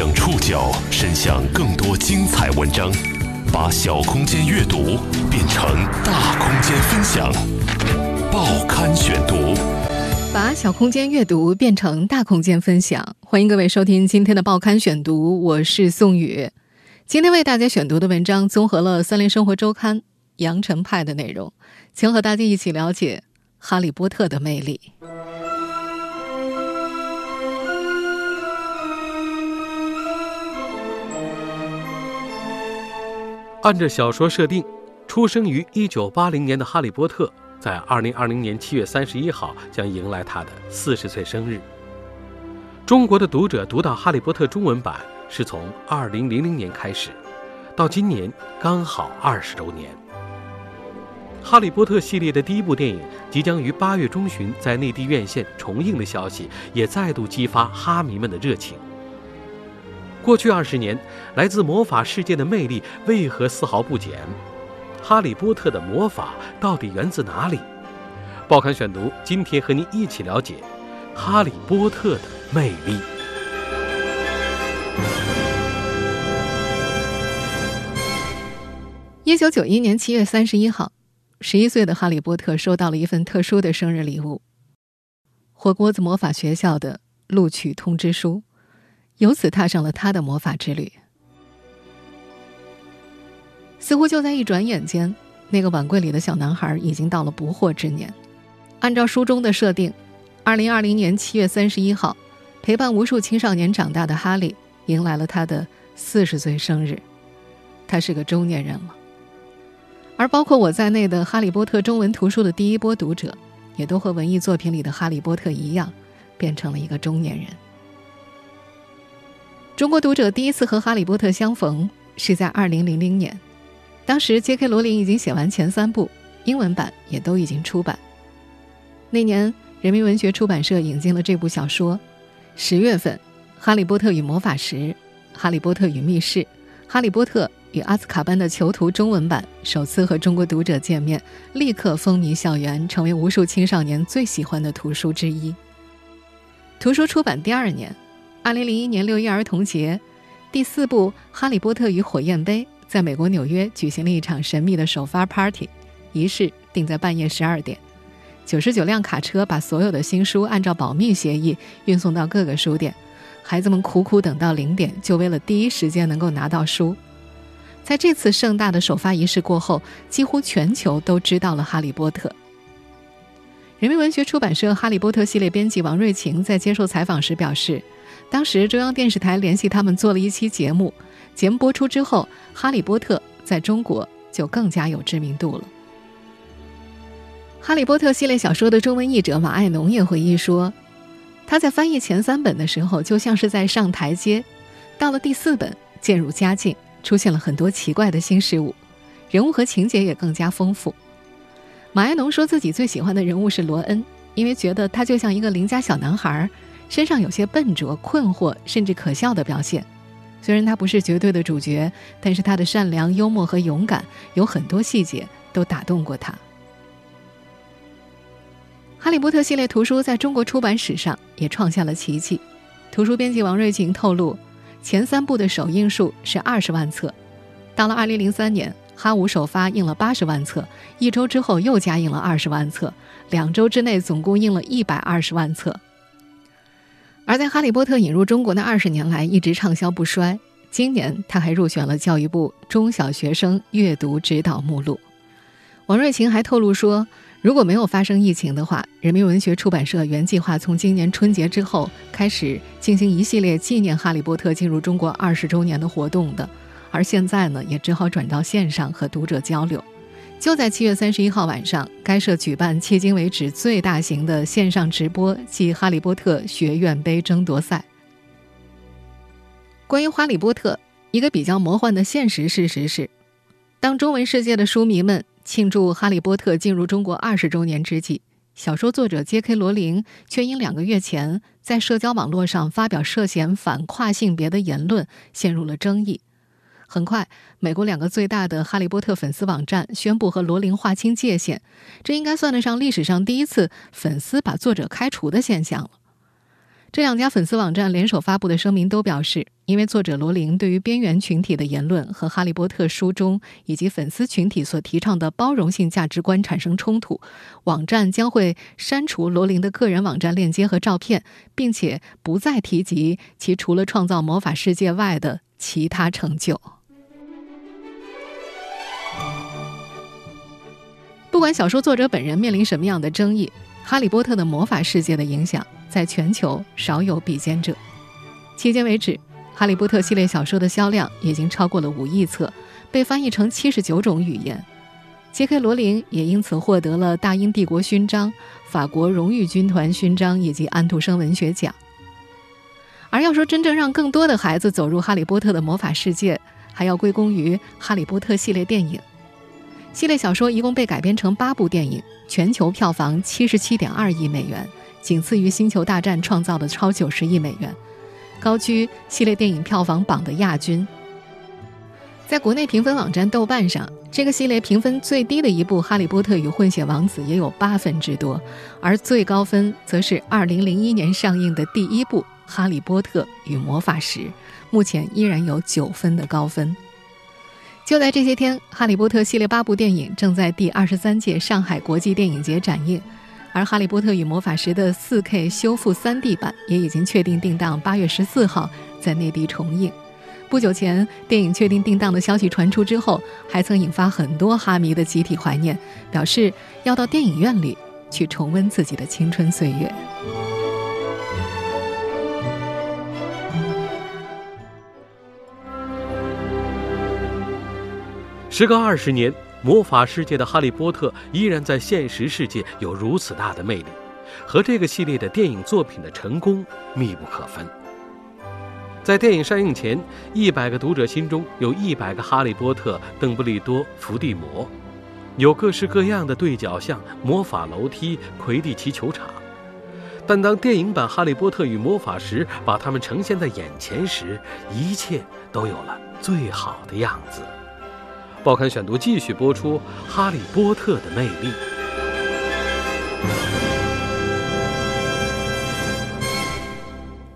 将触角伸向更多精彩文章，把小空间阅读变成大空间分享。报刊选读，把小空间阅读变成大空间分享。欢迎各位收听今天的报刊选读，我是宋宇。今天为大家选读的文章综合了《三联生活周刊》《羊城派》的内容，请和大家一起了解《哈利波特》的魅力。按照小说设定，出生于1980年的哈利波特，在2020年7月31号将迎来他的40岁生日。中国的读者读到《哈利波特》中文版是从2000年开始，到今年刚好20周年。《哈利波特》系列的第一部电影即将于8月中旬在内地院线重映的消息，也再度激发哈迷们的热情。过去二十年，来自魔法世界的魅力为何丝毫不减？哈利波特的魔法到底源自哪里？报刊选读今天和您一起了解哈利波特的魅力。一九九一年七月三十一号，十一岁的哈利波特收到了一份特殊的生日礼物——霍格沃兹魔法学校的录取通知书。由此踏上了他的魔法之旅。似乎就在一转眼间，那个碗柜里的小男孩已经到了不惑之年。按照书中的设定，二零二零年七月三十一号，陪伴无数青少年长大的哈利迎来了他的四十岁生日。他是个中年人了。而包括我在内的《哈利波特》中文图书的第一波读者，也都和文艺作品里的哈利波特一样，变成了一个中年人。中国读者第一次和《哈利波特》相逢是在二零零零年，当时 J.K. 罗琳已经写完前三部，英文版也都已经出版。那年，人民文学出版社引进了这部小说。十月份，《哈利波特与魔法石》《哈利波特与密室》《哈利波特与阿斯卡班的囚徒》中文版首次和中国读者见面，立刻风靡校园，成为无数青少年最喜欢的图书之一。图书出版第二年。二零零一年六一儿童节，第四部《哈利波特与火焰杯》在美国纽约举行了一场神秘的首发 party，仪式定在半夜十二点。九十九辆卡车把所有的新书按照保密协议运送到各个书店，孩子们苦苦等到零点，就为了第一时间能够拿到书。在这次盛大的首发仪式过后，几乎全球都知道了《哈利波特》。人民文学出版社《哈利波特》系列编辑王瑞晴在接受采访时表示。当时中央电视台联系他们做了一期节目，节目播出之后，《哈利波特》在中国就更加有知名度了。《哈利波特》系列小说的中文译者马爱农也回忆说，他在翻译前三本的时候就像是在上台阶，到了第四本渐入佳境，出现了很多奇怪的新事物，人物和情节也更加丰富。马爱农说自己最喜欢的人物是罗恩，因为觉得他就像一个邻家小男孩。身上有些笨拙、困惑，甚至可笑的表现。虽然他不是绝对的主角，但是他的善良、幽默和勇敢，有很多细节都打动过他。《哈利波特》系列图书在中国出版史上也创下了奇迹。图书编辑王瑞晴透露，前三部的首印数是二十万册，到了二零零三年，哈五首发印了八十万册，一周之后又加印了二十万册，两周之内总共印了一百二十万册。而在《哈利波特》引入中国的二十年来，一直畅销不衰。今年他还入选了教育部中小学生阅读指导目录。王瑞琴还透露说，如果没有发生疫情的话，人民文学出版社原计划从今年春节之后开始进行一系列纪念《哈利波特》进入中国二十周年的活动的。而现在呢，也只好转到线上和读者交流。就在七月三十一号晚上，该社举办迄今为止最大型的线上直播暨《哈利波特学院杯》争夺赛。关于《哈利波特》，一个比较魔幻的现实事实是，当中文世界的书迷们庆祝《哈利波特》进入中国二十周年之际，小说作者 J.K. 罗琳却因两个月前在社交网络上发表涉嫌反跨性别的言论，陷入了争议。很快，美国两个最大的《哈利波特》粉丝网站宣布和罗琳划清界限，这应该算得上历史上第一次粉丝把作者开除的现象了。这两家粉丝网站联手发布的声明都表示，因为作者罗琳对于边缘群体的言论和《哈利波特》书中以及粉丝群体所提倡的包容性价值观产生冲突，网站将会删除罗琳的个人网站链接和照片，并且不再提及其除了创造魔法世界外的其他成就。不管小说作者本人面临什么样的争议，《哈利波特》的魔法世界的影响。在全球少有比肩者。迄今为止，《哈利波特》系列小说的销量已经超过了五亿册，被翻译成七十九种语言。J.K. 罗琳也因此获得了大英帝国勋章、法国荣誉军团勋章以及安徒生文学奖。而要说真正让更多的孩子走入《哈利波特》的魔法世界，还要归功于《哈利波特》系列电影。系列小说一共被改编成八部电影，全球票房七十七点二亿美元。仅次于《星球大战》创造的超九十亿美元，高居系列电影票房榜的亚军。在国内评分网站豆瓣上，这个系列评分最低的一部《哈利波特与混血王子》也有八分之多，而最高分则是2001年上映的第一部《哈利波特与魔法石》，目前依然有九分的高分。就在这些天，《哈利波特》系列八部电影正在第二十三届上海国际电影节展映。而《哈利波特与魔法石》的 4K 修复 3D 版也已经确定定档8月14号在内地重映。不久前，电影确定定档的消息传出之后，还曾引发很多哈迷的集体怀念，表示要到电影院里去重温自己的青春岁月。时隔二十年。魔法世界的哈利波特依然在现实世界有如此大的魅力，和这个系列的电影作品的成功密不可分。在电影上映前，一百个读者心中有一百个哈利波特、邓布利多、伏地魔，有各式各样的对角巷、魔法楼梯、魁地奇球场。但当电影版《哈利波特与魔法石》把它们呈现在眼前时，一切都有了最好的样子。报刊选读继续播出《哈利波特》的魅力。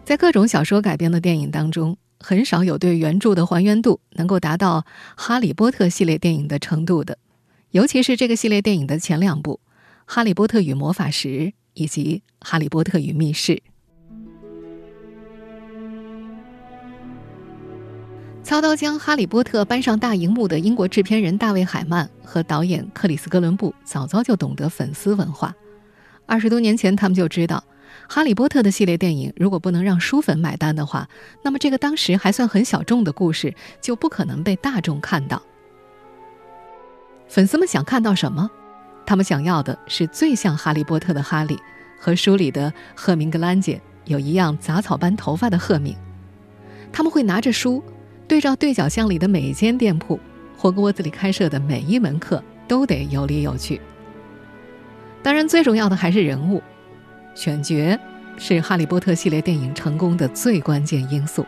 在各种小说改编的电影当中，很少有对原著的还原度能够达到《哈利波特》系列电影的程度的，尤其是这个系列电影的前两部《哈利波特与魔法石》以及《哈利波特与密室》。操刀将《哈利波特》搬上大荧幕的英国制片人大卫·海曼和导演克里斯·哥伦布早早就懂得粉丝文化。二十多年前，他们就知道，《哈利波特》的系列电影如果不能让书粉买单的话，那么这个当时还算很小众的故事就不可能被大众看到。粉丝们想看到什么？他们想要的是最像哈利波特的哈利，和书里的赫明格兰姐有一样杂草般头发的赫敏。他们会拿着书。对照对角巷里的每一间店铺，霍格沃兹里开设的每一门课都得有理有据。当然，最重要的还是人物选角，是《哈利波特》系列电影成功的最关键因素。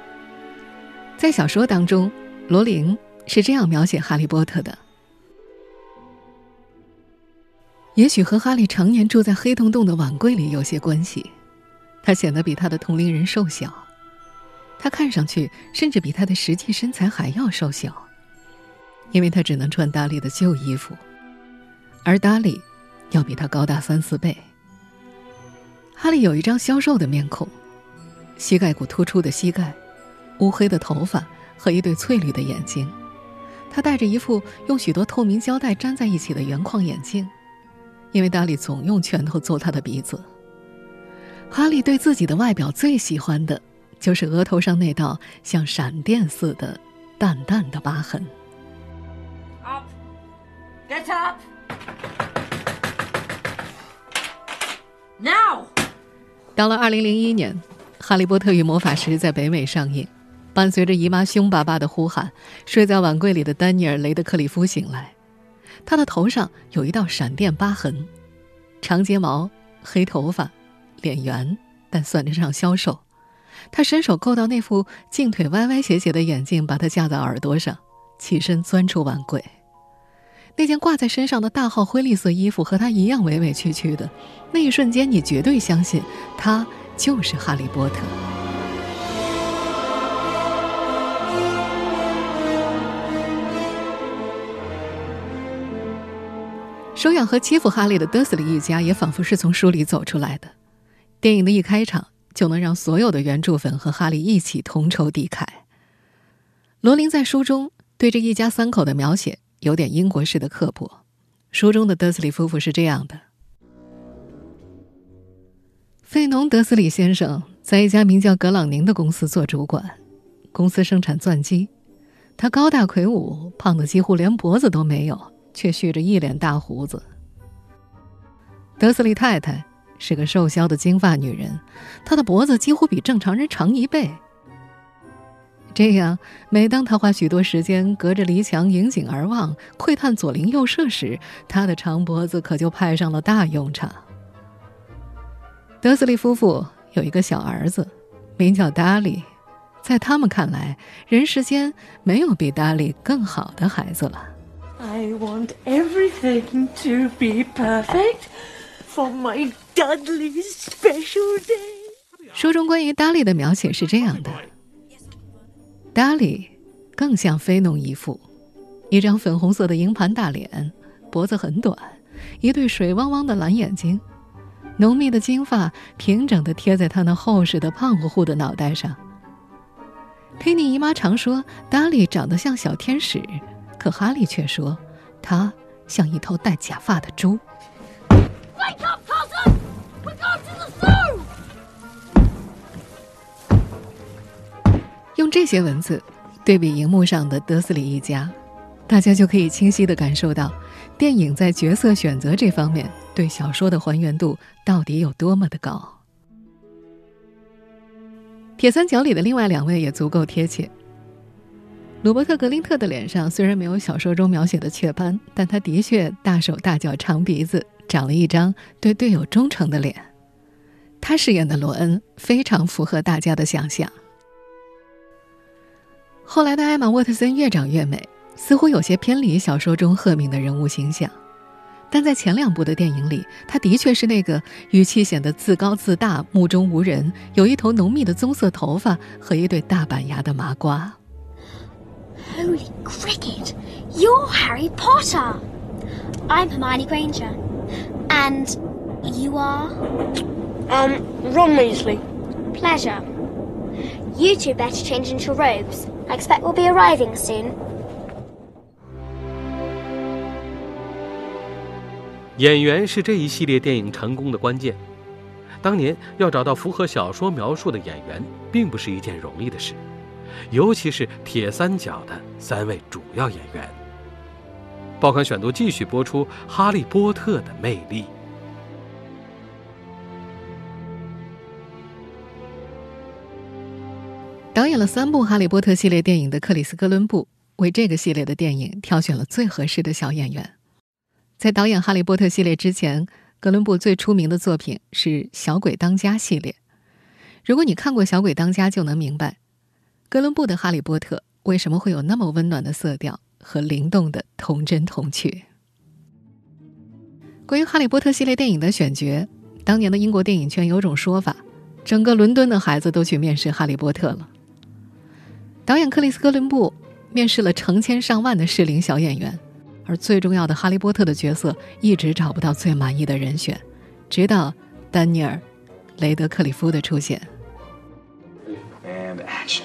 在小说当中，罗琳是这样描写哈利波特的：也许和哈利常年住在黑洞洞的碗柜里有些关系，他显得比他的同龄人瘦小。他看上去甚至比他的实际身材还要瘦小，因为他只能穿达利的旧衣服，而达利要比他高大三四倍。哈利有一张消瘦的面孔，膝盖骨突出的膝盖，乌黑的头发和一对翠绿的眼睛。他戴着一副用许多透明胶带粘在一起的圆框眼镜，因为达利总用拳头揍他的鼻子。哈利对自己的外表最喜欢的。就是额头上那道像闪电似的淡淡的疤痕。Up, get up, now。到了二零零一年，《哈利波特与魔法石》在北美上映，伴随着姨妈凶巴巴的呼喊，睡在碗柜里的丹尼尔·雷德克里夫醒来，他的头上有一道闪电疤痕，长睫毛，黑头发，脸圆，但算得上消瘦。他伸手够到那副镜腿歪歪斜斜的眼镜，把它架在耳朵上，起身钻出碗柜。那件挂在身上的大号灰绿色衣服和他一样委委屈屈的。那一瞬间，你绝对相信他就是哈利波特。收养和欺负哈利的德斯里一家也仿佛是从书里走出来的。电影的一开场就能让所有的原著粉和哈利一起同仇敌忾。罗琳在书中对这一家三口的描写有点英国式的刻薄。书中的德斯里夫妇是这样的：费农·德斯里先生在一家名叫格朗宁的公司做主管，公司生产钻机。他高大魁梧，胖得几乎连脖子都没有。却蓄着一脸大胡子。德斯利太太是个瘦削的金发女人，她的脖子几乎比正常人长一倍。这样，每当她花许多时间隔着篱墙引颈而望，窥探左邻右舍时，她的长脖子可就派上了大用场。德斯利夫妇有一个小儿子，名叫达利，在他们看来，人世间没有比达利更好的孩子了。I want everything to be perfect for my Dudley's special day。书中关于达利的描写是这样的：达利更像菲农姨父，一张粉红色的鹰盘大脸，脖子很短，一对水汪汪的蓝眼睛，浓密的金发平整地贴在他那厚实的胖乎乎的脑袋上。佩妮姨妈常说达利长得像小天使。可哈利却说，他像一头戴假发的猪。用这些文字对比荧幕上的德斯里一家，大家就可以清晰的感受到，电影在角色选择这方面对小说的还原度到底有多么的高。铁三角里的另外两位也足够贴切。鲁伯特·格林特的脸上虽然没有小说中描写的雀斑，但他的确大手大脚、长鼻子，长了一张对队友忠诚的脸。他饰演的罗恩非常符合大家的想象。后来的艾玛·沃特森越长越美，似乎有些偏离小说中赫敏的人物形象，但在前两部的电影里，他的确是那个语气显得自高自大、目中无人、有一头浓密的棕色头发和一对大板牙的麻瓜。Holy cricket! You're Harry Potter! I'm Hermione Granger. And you are? Um, Ron Weasley. Pleasure. You two better change into robes. I expect we'll be arriving soon. 演员是这一系列电影成功的关键。当年要找到符合小说描述的演员，并不是一件容易的事。尤其是铁三角的三位主要演员。报刊选读继续播出《哈利波特》的魅力。导演了三部《哈利波特》系列电影的克里斯·哥伦布，为这个系列的电影挑选了最合适的小演员。在导演《哈利波特》系列之前，哥伦布最出名的作品是《小鬼当家》系列。如果你看过《小鬼当家》，就能明白。哥伦布的《哈利波特》为什么会有那么温暖的色调和灵动的童真童趣？关于《哈利波特》系列电影的选角，当年的英国电影圈有种说法：整个伦敦的孩子都去面试《哈利波特》了。导演克里斯·哥伦布面试了成千上万的适龄小演员，而最重要的《哈利波特》的角色一直找不到最满意的人选，直到丹尼尔·雷德克里夫的出现。And action.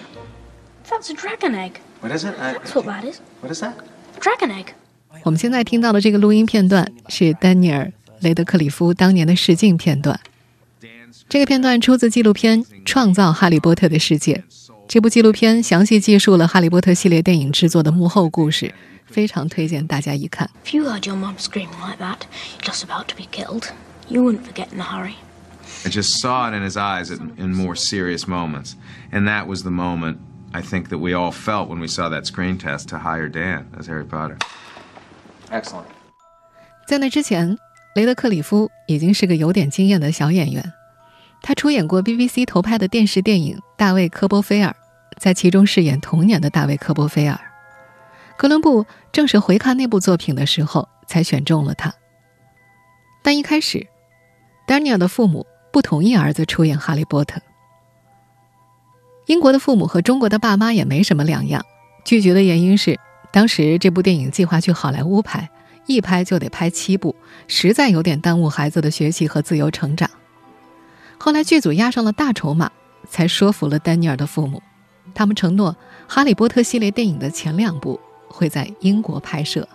That's a dragon egg. What is it? That's what that is. what is that? Dragon egg. 我们现在听到的这个录音片段是丹尼尔·雷德克里夫当年的试镜片段。这个片段出自纪录片《创造哈利波特的世界》。这部纪录片详细记述了哈利波特系列电影制作的幕后故事，非常推荐大家一看。If you heard your mom screaming like that, you're just about to be killed. You wouldn't forget in a hurry. I just saw it in his eyes in, in more serious moments. And that was the moment I think that we all felt when we saw that screen test to hire Dan as Harry Potter. Excellent. 在那之前，雷德克里夫已经是个有点经验的小演员。他出演过 BBC 投拍的电视电影《大卫·科波菲尔》，在其中饰演童年的大卫·科波菲尔。哥伦布正是回看那部作品的时候才选中了他。但一开始，丹尼尔的父母不同意儿子出演《哈利波特》。英国的父母和中国的爸妈也没什么两样，拒绝的原因是当时这部电影计划去好莱坞拍，一拍就得拍七部，实在有点耽误孩子的学习和自由成长。后来剧组押上了大筹码，才说服了丹尼尔的父母，他们承诺《哈利波特》系列电影的前两部会在英国拍摄。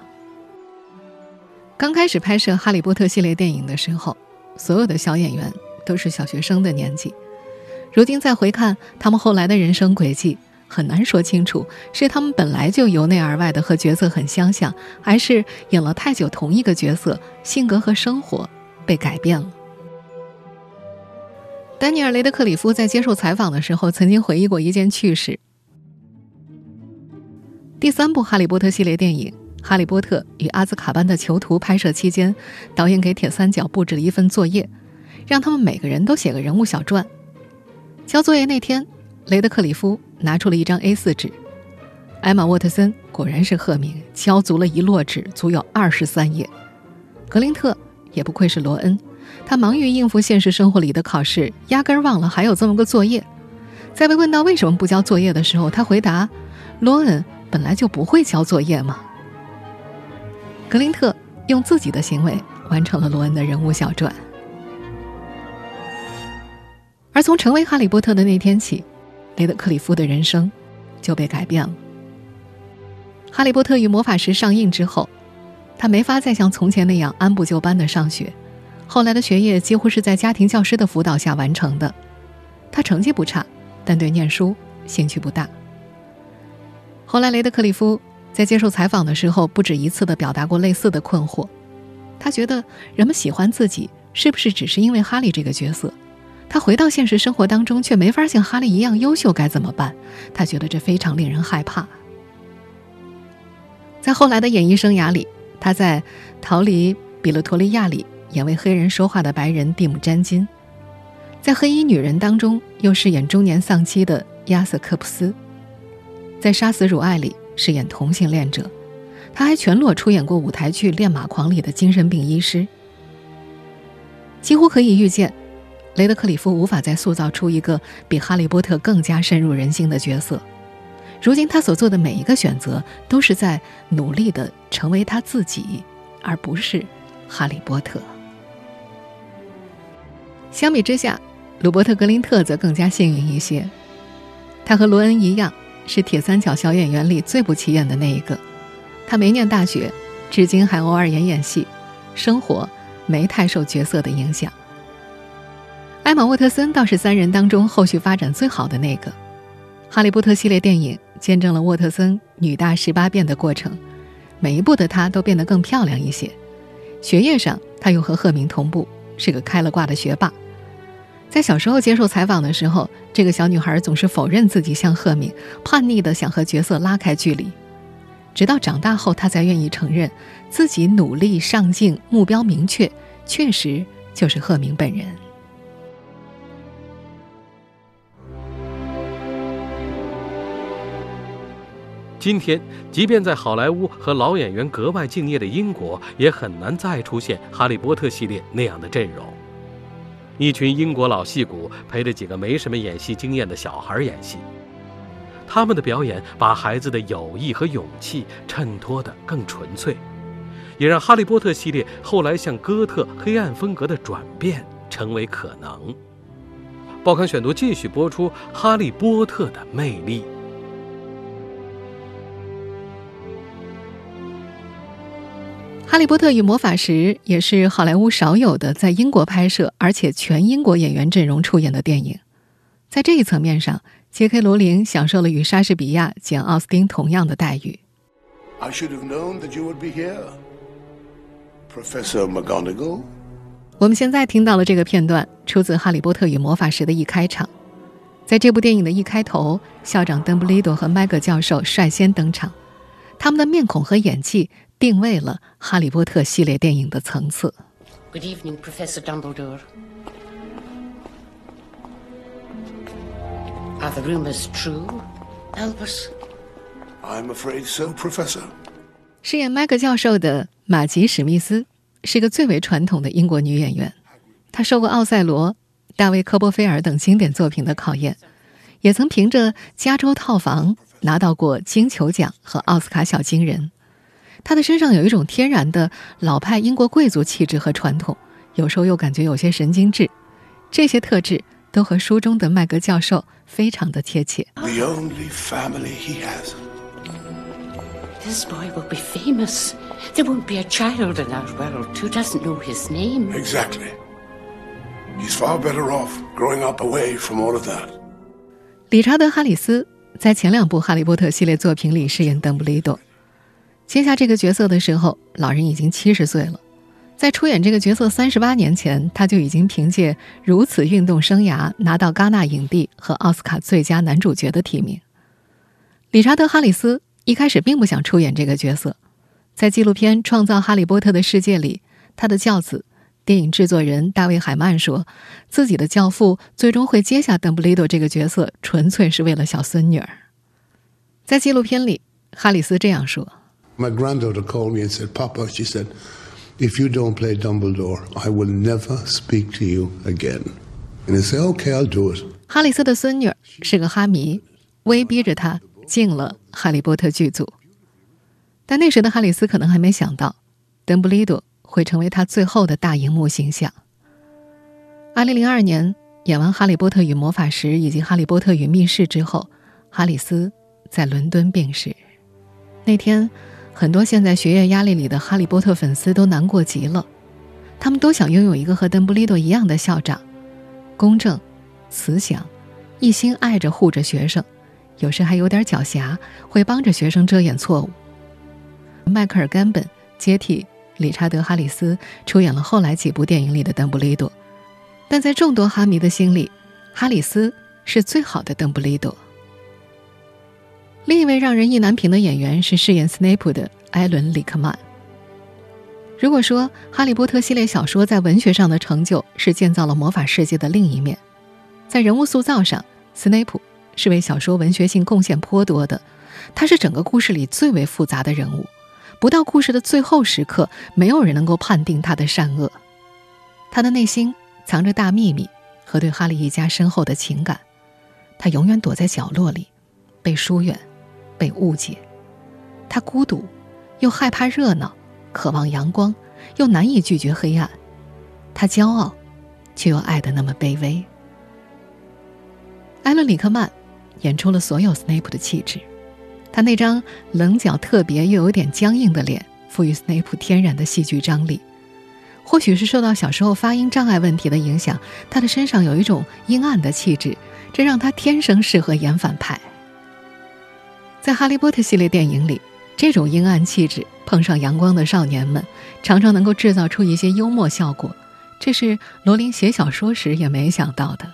刚开始拍摄《哈利波特》系列电影的时候，所有的小演员都是小学生的年纪。如今再回看他们后来的人生轨迹，很难说清楚是他们本来就由内而外的和角色很相像，还是演了太久同一个角色，性格和生活被改变了。丹尼尔·雷德克里夫在接受采访的时候曾经回忆过一件趣事：第三部《哈利波特》系列电影《哈利波特与阿兹卡班的囚徒》拍摄期间，导演给铁三角布置了一份作业，让他们每个人都写个人物小传。交作业那天，雷德克里夫拿出了一张 A4 纸，艾玛沃特森果然是赫敏，交足了一摞纸，足有二十三页。格林特也不愧是罗恩，他忙于应付现实生活里的考试，压根儿忘了还有这么个作业。在被问到为什么不交作业的时候，他回答：“罗恩本来就不会交作业嘛。”格林特用自己的行为完成了罗恩的人物小传。而从成为哈利波特的那天起，雷德克里夫的人生就被改变了。《哈利波特与魔法石》上映之后，他没法再像从前那样按部就班的上学，后来的学业几乎是在家庭教师的辅导下完成的。他成绩不差，但对念书兴趣不大。后来，雷德克里夫在接受采访的时候，不止一次地表达过类似的困惑。他觉得人们喜欢自己，是不是只是因为哈利这个角色？他回到现实生活当中，却没法像哈利一样优秀，该怎么办？他觉得这非常令人害怕。在后来的演艺生涯里，他在《逃离比勒陀利亚》里演为黑人说话的白人蒂姆·詹金，在《黑衣女人》当中又饰演中年丧妻的亚瑟·科普斯，在《杀死汝爱》里饰演同性恋者，他还全裸出演过舞台剧《恋马狂》里的精神病医师。几乎可以预见。雷德克里夫无法再塑造出一个比哈利波特更加深入人心的角色。如今他所做的每一个选择，都是在努力的成为他自己，而不是哈利波特。相比之下，鲁伯特·格林特则更加幸运一些。他和罗恩一样，是铁三角小演员里最不起眼的那一个。他没念大学，至今还偶尔演演戏，生活没太受角色的影响。艾玛沃特森倒是三人当中后续发展最好的那个，《哈利波特》系列电影见证了沃特森女大十八变的过程，每一部的她都变得更漂亮一些。学业上，她又和赫敏同步，是个开了挂的学霸。在小时候接受采访的时候，这个小女孩总是否认自己像赫敏，叛逆的想和角色拉开距离。直到长大后，她才愿意承认自己努力上进、目标明确，确实就是赫敏本人。今天，即便在好莱坞和老演员格外敬业的英国，也很难再出现《哈利波特》系列那样的阵容。一群英国老戏骨陪着几个没什么演戏经验的小孩演戏，他们的表演把孩子的友谊和勇气衬托得更纯粹，也让《哈利波特》系列后来向哥特黑暗风格的转变成为可能。报刊选读继续播出《哈利波特》的魅力。《哈利波特与魔法石》也是好莱坞少有的在英国拍摄，而且全英国演员阵容出演的电影。在这一层面上，J.K. 罗琳享受了与莎士比亚、简·奥斯汀同样的待遇。I should have known that you would be here, Professor McGonagall。我们现在听到了这个片段出自《哈利波特与魔法石》的一开场。在这部电影的一开头，校长邓布利多和麦格教授率先登场，他们的面孔和演技。定位了《哈利波特》系列电影的层次。Good evening, Professor Dumbledore. Are the rumors true, Albus? I'm afraid so, Professor. 饰演麦克教授的玛吉·史密斯是个最为传统的英国女演员。她受过奥赛罗、大卫·科波菲尔等经典作品的考验，也曾凭着《加州套房》拿到过金球奖和奥斯卡小金人。他的身上有一种天然的老派英国贵族气质和传统，有时候又感觉有些神经质，这些特质都和书中的麦格教授非常的贴切。The only family he has. This boy will be famous. There won't be a child in our world who doesn't know his name. Exactly. He's far better off growing up away from all of that. 理查德·哈里斯在前两部《哈利波特》系列作品里饰演邓布利多。接下这个角色的时候，老人已经七十岁了。在出演这个角色三十八年前，他就已经凭借《如此运动生涯》拿到戛纳影帝和奥斯卡最佳男主角的提名。理查德·哈里斯一开始并不想出演这个角色，在纪录片《创造哈利波特的世界》里，他的教子、电影制作人大卫·海曼说，自己的教父最终会接下邓布利多这个角色，纯粹是为了小孙女儿。在纪录片里，哈里斯这样说。My granddaughter called me and said, Papa, she said, if you don't play Dumbledore, I will never speak to you again. And I said, okay, I'll do it. 哈里斯的孙女是个哈迷，威逼着他进了《哈利波特》剧组。但那时的哈里斯可能还没想到，邓布利多会成为他最后的大荧幕形象。二零零二年演完《哈利波特与魔法石》以及《哈利波特与密室》之后，哈里斯在伦敦病逝。那天。很多现在学业压力里的哈利波特粉丝都难过极了，他们都想拥有一个和邓布利多一样的校长，公正、慈祥，一心爱着护着学生，有时还有点狡黠，会帮着学生遮掩错误。迈克尔·甘本接替理查德·哈里斯出演了后来几部电影里的邓布利多，但在众多哈迷的心里，哈里斯是最好的邓布利多。另一位让人意难平的演员是饰演斯内普的艾伦·里克曼。如果说《哈利波特》系列小说在文学上的成就是建造了魔法世界的另一面，在人物塑造上，斯内普是为小说文学性贡献颇多的。他是整个故事里最为复杂的人物，不到故事的最后时刻，没有人能够判定他的善恶。他的内心藏着大秘密和对哈利一家深厚的情感，他永远躲在角落里，被疏远。被误解，他孤独，又害怕热闹，渴望阳光，又难以拒绝黑暗。他骄傲，却又爱得那么卑微。艾伦·里克曼演出了所有斯内普的气质，他那张棱角特别又有点僵硬的脸，赋予斯内普天然的戏剧张力。或许是受到小时候发音障碍问题的影响，他的身上有一种阴暗的气质，这让他天生适合演反派。在《哈利波特》系列电影里，这种阴暗气质碰上阳光的少年们，常常能够制造出一些幽默效果，这是罗琳写小说时也没想到的。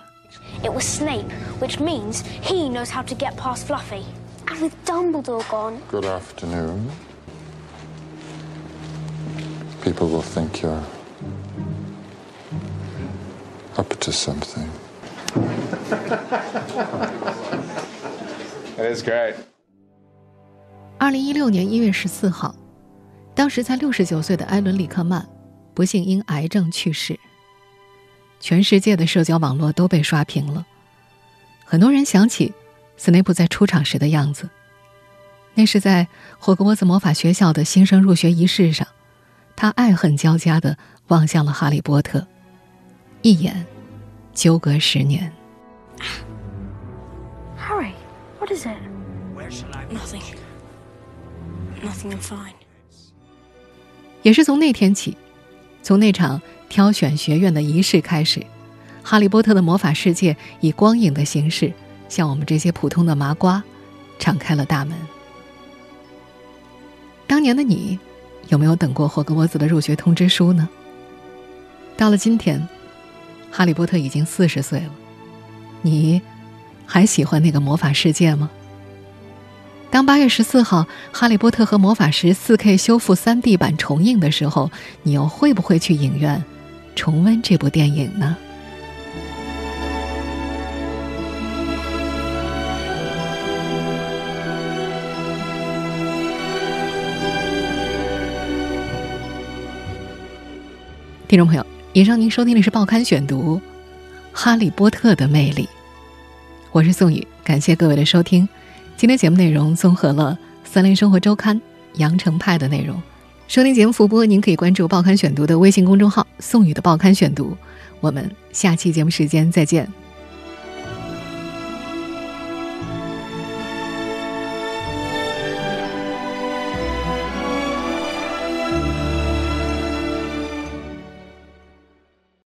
It was Snape, which means he knows how to get past Fluffy. And with Dumbledore gone, Good afternoon. People will think you're up to something. It is great. 二零一六年一月十四号，当时才六十九岁的艾伦·里克曼不幸因癌症去世。全世界的社交网络都被刷屏了，很多人想起斯内普在出场时的样子。那是在霍格沃兹魔法学校的新生入学仪式上，他爱恨交加的望向了哈利波特，一眼，纠葛十年。Harry, what is it? Nothing. Nothing, nothing fine 也是从那天起，从那场挑选学院的仪式开始，哈利波特的魔法世界以光影的形式向我们这些普通的麻瓜敞开了大门。当年的你，有没有等过霍格沃兹的入学通知书呢？到了今天，哈利波特已经四十岁了，你还喜欢那个魔法世界吗？当八月十四号《哈利波特和魔法石》四 K 修复三 D 版重映的时候，你又会不会去影院重温这部电影呢？听众朋友，以上您收听的是《报刊选读》，哈利波特的魅力。我是宋宇，感谢各位的收听。今天节目内容综合了《三联生活周刊》《羊城派》的内容。收听节目复播，您可以关注“报刊选读”的微信公众号“宋宇的报刊选读”。我们下期节目时间再见。